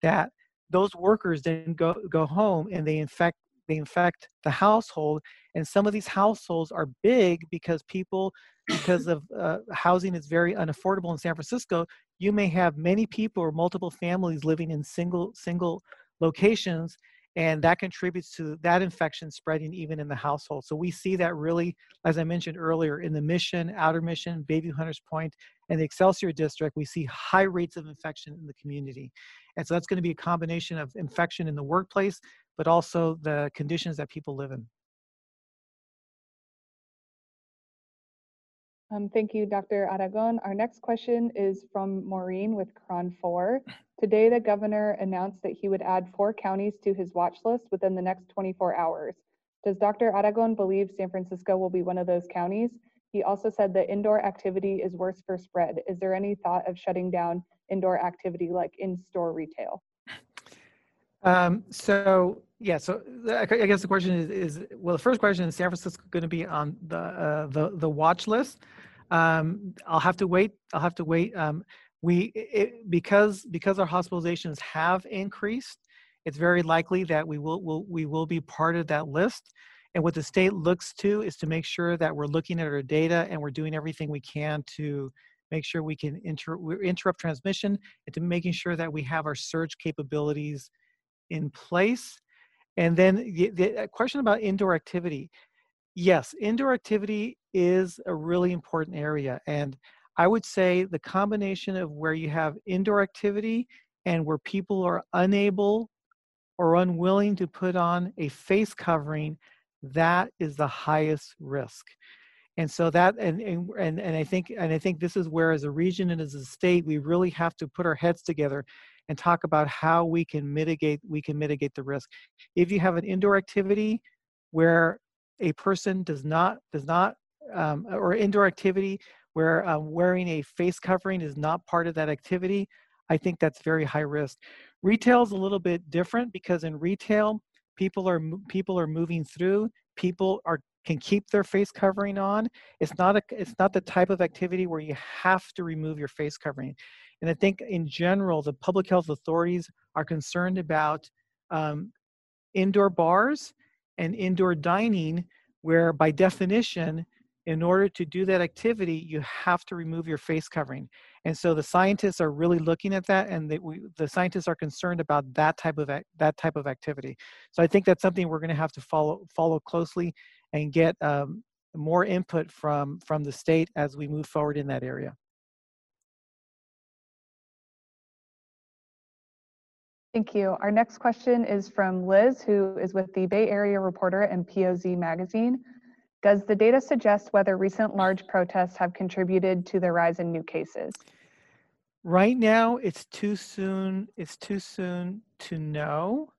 that those workers then go go home and they infect they infect the household and some of these households are big because people because of uh, housing is very unaffordable in san francisco you may have many people or multiple families living in single single locations and that contributes to that infection spreading even in the household. So we see that really, as I mentioned earlier, in the Mission, Outer Mission, Bayview Hunters Point, and the Excelsior District, we see high rates of infection in the community. And so that's going to be a combination of infection in the workplace, but also the conditions that people live in. Um, thank you, Dr. Aragon. Our next question is from Maureen with KRON 4. Today, the governor announced that he would add four counties to his watch list within the next 24 hours. Does Dr. Aragon believe San Francisco will be one of those counties? He also said that indoor activity is worse for spread. Is there any thought of shutting down indoor activity like in-store retail? Um, so yeah, so I guess the question is, is well, the first question is San Francisco going to be on the uh, the the watch list? Um, I'll have to wait. I'll have to wait. Um, we it, because because our hospitalizations have increased, it's very likely that we will, will we will be part of that list. And what the state looks to is to make sure that we're looking at our data and we're doing everything we can to make sure we can inter, interrupt transmission and to making sure that we have our surge capabilities in place. And then the, the uh, question about indoor activity. Yes, indoor activity is a really important area. And I would say the combination of where you have indoor activity and where people are unable or unwilling to put on a face covering, that is the highest risk. And so that and and and I think and I think this is where as a region and as a state we really have to put our heads together and talk about how we can mitigate we can mitigate the risk. If you have an indoor activity where a person does not does not um, or indoor activity where um, wearing a face covering is not part of that activity, I think that's very high risk. Retail is a little bit different because in retail, people are people are moving through. People are can keep their face covering on. It's not a it's not the type of activity where you have to remove your face covering. And I think in general, the public health authorities are concerned about um, indoor bars and indoor dining, where by definition in order to do that activity, you have to remove your face covering. And so the scientists are really looking at that, and they, we, the scientists are concerned about that type of that type of activity. So I think that's something we're going to have to follow follow closely and get um, more input from from the state as we move forward in that area. Thank you. Our next question is from Liz, who is with the Bay Area Reporter and POZ Magazine. Does the data suggest whether recent large protests have contributed to the rise in new cases? Right now, it's too soon. It's too soon to know.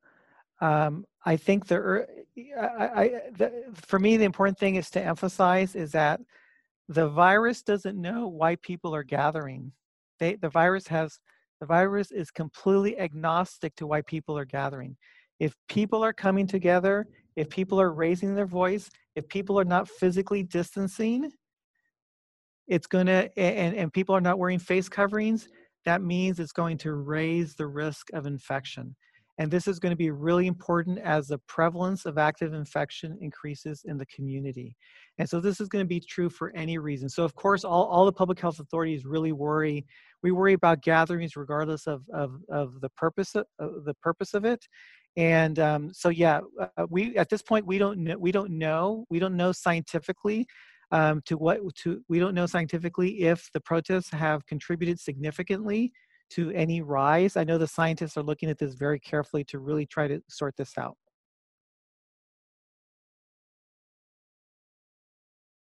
Um, I think the, I, I, the, for me, the important thing is to emphasize is that the virus doesn't know why people are gathering. They, the virus has, the virus is completely agnostic to why people are gathering. If people are coming together, if people are raising their voice, if people are not physically distancing, it's going to, and, and people are not wearing face coverings, that means it's going to raise the risk of infection. And this is going to be really important as the prevalence of active infection increases in the community. And so this is going to be true for any reason. So of course, all, all the public health authorities really worry. We worry about gatherings regardless of, of, of the purpose of, of the purpose of it. And um, so yeah, uh, we at this point we don't know, we don't know we don't know scientifically um, to what to we don't know scientifically if the protests have contributed significantly to any rise. I know the scientists are looking at this very carefully to really try to sort this out.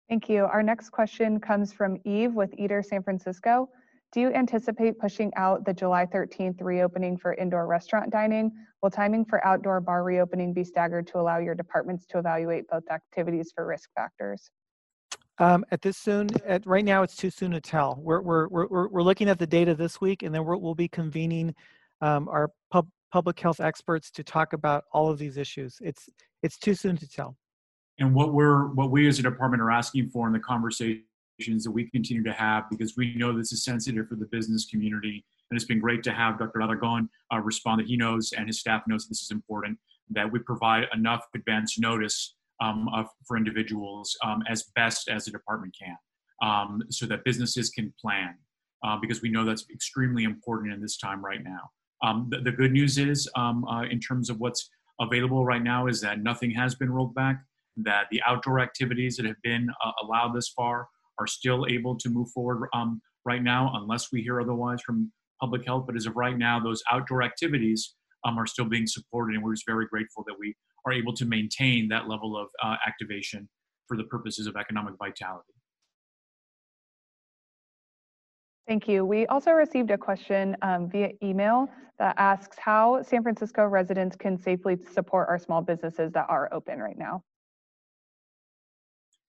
Thank you. Our next question comes from Eve with Eater San Francisco. Do you anticipate pushing out the July 13th reopening for indoor restaurant dining? Will timing for outdoor bar reopening be staggered to allow your departments to evaluate both activities for risk factors? Um, at this soon, at right now, it's too soon to tell. We're we're we're we're looking at the data this week, and then we will be convening um, our pub, public health experts to talk about all of these issues. It's it's too soon to tell. And what we're what we as a department are asking for in the conversations that we continue to have, because we know this is sensitive for the business community, and it's been great to have Dr. Aragon uh, respond that he knows and his staff knows this is important. That we provide enough advance notice of, for individuals um, as best as the department can um, so that businesses can plan uh, because we know that's extremely important in this time right now. Um, the, the, good news is, um, uh, in terms of what's available right now, is that nothing has been rolled back, that the outdoor activities that have been uh, allowed this far are still able to move forward um, right now, unless we hear otherwise from public health. But as of right now, those outdoor activities are still being supported, and we're just very grateful that we are able to maintain that level of uh, activation for the purposes of economic vitality. Thank you. We also received a question um, via email that asks how San Francisco residents can safely support our small businesses that are open right now.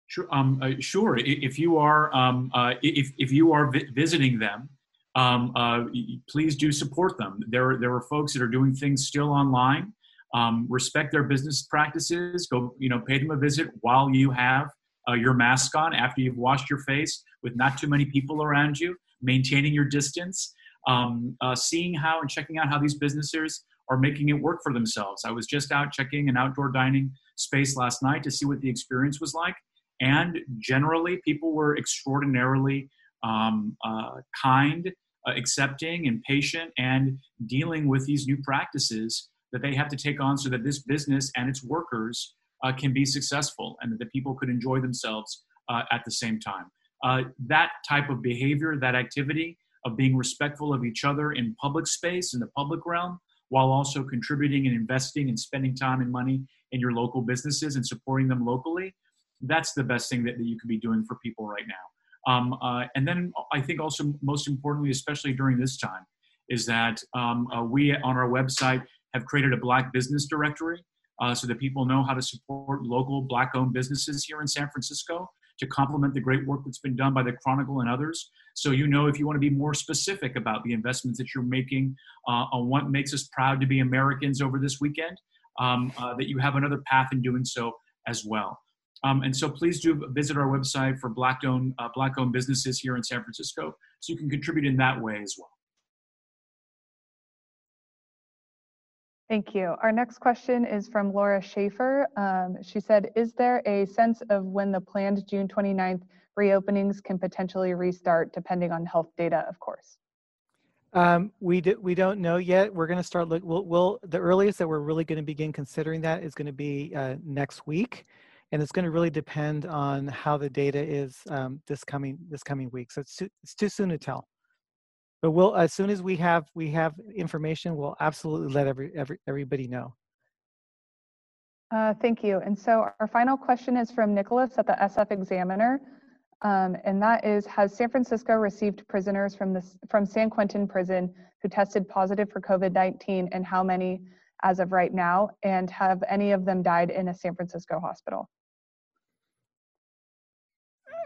Sure. Um, uh, sure. If you are um, uh, if if you are vi visiting them, um, uh, please do support them. There there are folks that are doing things still online um, respect their business practices. Go, you know, pay them a visit while you have uh, your mask on after you've washed your face with not too many people around you, maintaining your distance, um, uh, seeing how and checking out how these businesses are making it work for themselves. I was just out checking an outdoor dining space last night to see what the experience was like. And generally, people were extraordinarily um, uh, kind, uh, accepting, and patient, and dealing with these new practices that they have to take on so that this business and its workers uh, can be successful and that the people could enjoy themselves uh, at the same time. Uh, that type of behavior, that activity of being respectful of each other in public space, in the public realm, while also contributing and investing and spending time and money in your local businesses and supporting them locally, that's the best thing that, that you could be doing for people right now. Um, uh, and then I think also most importantly, especially during this time, is that um, uh, we on our website have created a Black business directory uh, so that people know how to support local Black owned businesses here in San Francisco to complement the great work that's been done by the Chronicle and others. So, you know, if you want to be more specific about the investments that you're making uh, on what makes us proud to be Americans over this weekend, um, uh, that you have another path in doing so as well. Um, and so please do visit our website for black owned, uh, black owned businesses here in San Francisco so you can contribute in that way as well. Thank you. Our next question is from Laura Schaefer. Um, she said, is there a sense of when the planned June 29th reopenings can potentially restart depending on health data, of course? Um, we do, we don't know yet. We're going to start look. We'll, we'll the earliest that we're really going to begin considering that is going to be uh, next week, and it's going to really depend on how the data is um, this coming this coming week. So it's too, it's too soon to tell. But we'll as soon as we have we have information, we'll absolutely let every, every everybody know. Uh, thank you. And so our final question is from Nicholas at the SF Examiner. Um, and that is, has San Francisco received prisoners from, the, from San Quentin prison who tested positive for COVID-19 and how many as of right now? And have any of them died in a San Francisco hospital?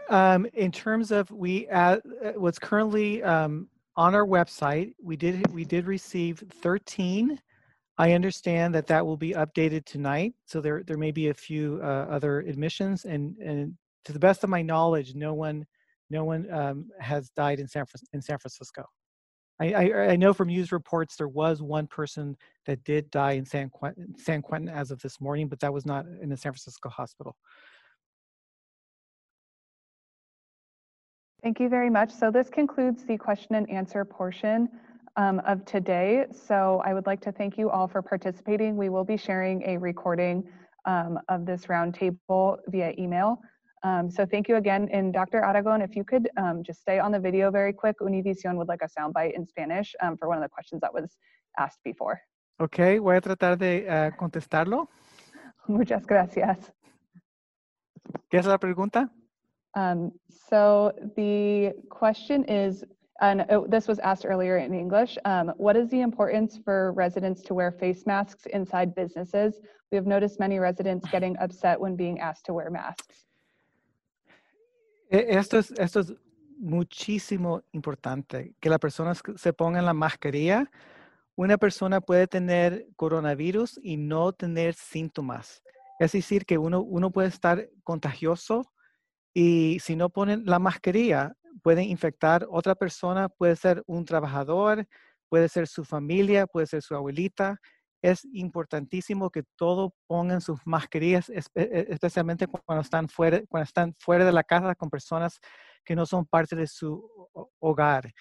Um, in terms of we, uh, what's currently um, on our website, we did we did receive 13. I understand that that will be updated tonight, so there there may be a few uh, other admissions, and and to the best of my knowledge, no one no one um, has died in San in San Francisco. I, I, I know from news reports there was one person that did die in San Quentin, San Quentin as of this morning, but that was not in a San Francisco hospital. Thank you very much. So this concludes the question and answer portion um, of today. So I would like to thank you all for participating. We will be sharing a recording um, of this roundtable via email. Um, so thank you again. And Dr. Aragon, if you could um, just stay on the video very quick, Univision would like a soundbite in Spanish um, for one of the questions that was asked before. Ok, voy a tratar de uh, contestarlo. Muchas gracias. ¿Qué es la pregunta? Um, so the question is, and oh, this was asked earlier in English, um, what is the importance for residents to wear face masks inside businesses? We have noticed many residents getting upset when being asked to wear masks. Esto es, esto es muchísimo importante, que la persona se ponga la mascarilla. Una persona puede tener coronavirus y no tener síntomas. Es decir, que uno, uno puede estar contagioso y si no ponen la mascarilla, pueden infectar otra persona, puede ser un trabajador, puede ser su familia, puede ser su abuelita. Es importantísimo que todos pongan sus mascarillas, e, e, especialmente cuando están fuera, cuando están fuera de la casa con personas que no son parte de su hogar.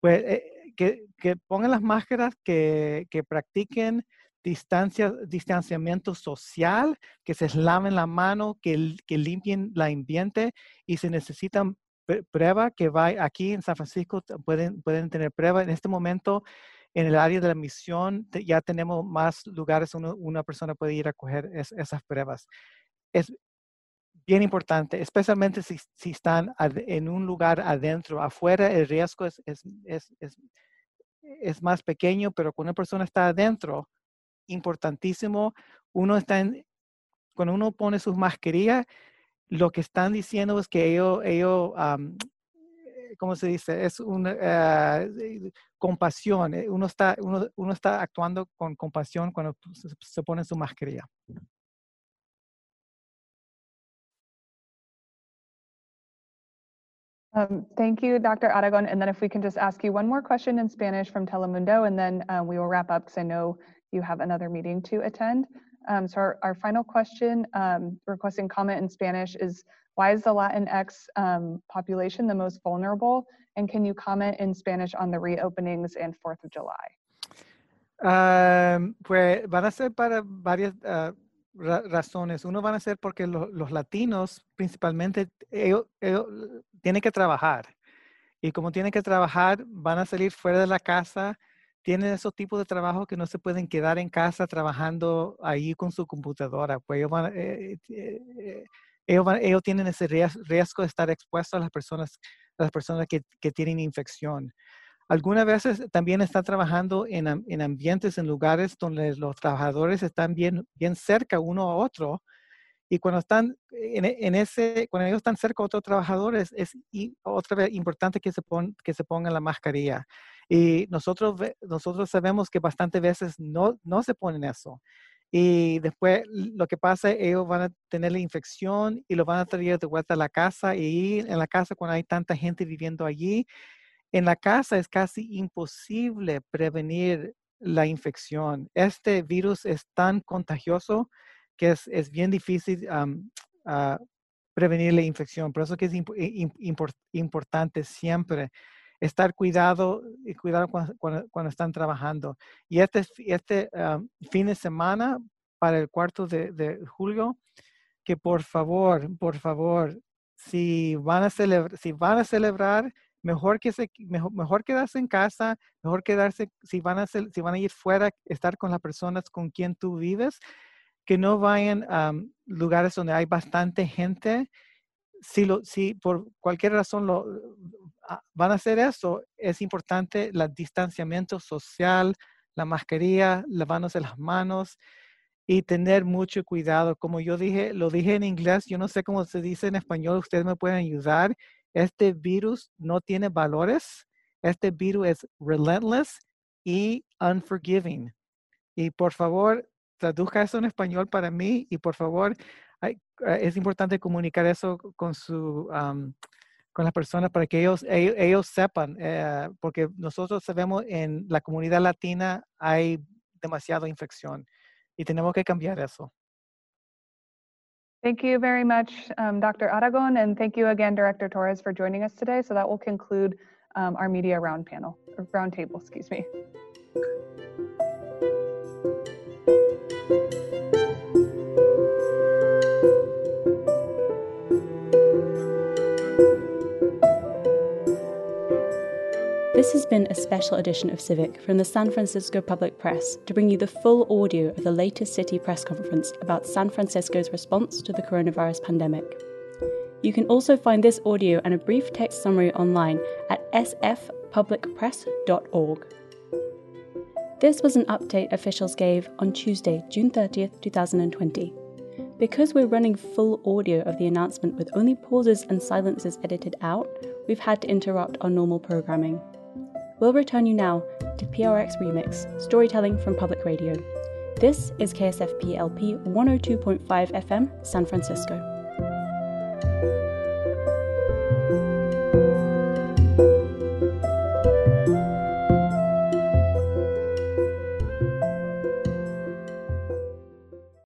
Pues, eh, que, que, pongan las máscaras, que, que practiquen distancia, distanciamiento social, que se laven la mano, que, que limpien el ambiente y si necesitan prueba que va aquí en San Francisco, pueden, pueden tener prueba. En este momento, en el área de la misión, ya tenemos más lugares una persona puede ir a coger esas pruebas. Es bien importante, especialmente si, si están en un lugar adentro. Afuera el riesgo es, es, es, es, más pequeño, pero cuando una persona está adentro, importantísimo. Uno está en, cuando uno pone sus mascarillas, lo que están diciendo es que ellos, ellos ¿cómo se dice? Es una uh, compasión. Eh, uno está, uno, uno, está actuando con compasión cuando se, pone su mascarilla. Um, thank you, Dr. Aragon. And then if we can just ask you one more question in Spanish from Telemundo, and then um, we will wrap up because I know you have another meeting to attend. Um, so our, our, final question, um, requesting comment in Spanish is, why is the Latinx um, population the most vulnerable? And can you comment in Spanish on the reopenings and 4th of July? Um, pues van a ser para varias uh, ra razones. Uno van a ser porque lo, los latinos principalmente, ellos, ellos tienen que trabajar. Y como tienen que trabajar, van a salir fuera de la casa tienen esos tipos de trabajo que no se pueden quedar en casa trabajando ahí con su computadora. Pues ellos, van, eh, eh, eh, ellos, van, ellos, tienen ese riesgo de estar expuestos a las personas, a las personas que, que tienen infección. Algunas veces también están trabajando en, en, ambientes, en lugares donde los trabajadores están bien, bien cerca uno a otro. Y cuando están en, en ese, cuando ellos están cerca a otros trabajadores, es otra vez importante que se, pon, que se pongan la mascarilla. Y nosotros, nosotros sabemos que bastantes veces no, no se ponen eso. Y después lo que pasa, ellos van a tener la infección y lo van a traer de vuelta a la casa. Y en la casa, cuando hay tanta gente viviendo allí, en la casa es casi imposible prevenir la infección. Este virus es tan contagioso que es, es bien difícil prevenir la infección. Por eso que es imp import importante siempre estar cuidado y cuidado cuando, están trabajando. Y este, este um, fin de semana, para el cuarto de, julio, que por favor, por favor, si van a celebrar, si van a celebrar, mejor que se, mejor, mejor quedarse en casa, mejor quedarse, si van a si van a ir fuera, estar con las personas con quien tú vives, que no vayan a lugares donde hay bastante gente. Si, lo, si por cualquier razón lo, ah, van a hacer eso, es importante el distanciamiento social, la mascarilla, lavándose las manos y tener mucho cuidado. Como yo dije, lo dije en inglés, yo no sé cómo se dice en español, ustedes me pueden ayudar. Este virus no tiene valores. Este virus es relentless y unforgiving. Y por favor, traduzca eso en español para mí y por favor, hay, eh, es importante comunicar eso con su... con las personas para que ellos, ellos, sepan, eh, porque nosotros sabemos en la comunidad latina hay demasiada infección y tenemos que cambiar eso. Thank you very much, um, Dr. Aragon, and thank you again, Director Torres, for joining us today. So that will conclude um, our media round panel, or round table, excuse me. This has been a special edition of Civic from the San Francisco Public Press to bring you the full audio of the latest city press conference about San Francisco's response to the coronavirus pandemic. You can also find this audio and a brief text summary online at sfpublicpress.org. This was an update officials gave on Tuesday, June 30th, 2020. Because we're running full audio of the announcement with only pauses and silences edited out, we've had to interrupt our normal programming. We'll return you now to PRX Remix, storytelling from public radio. This is KSFP LP 102.5 FM, San Francisco.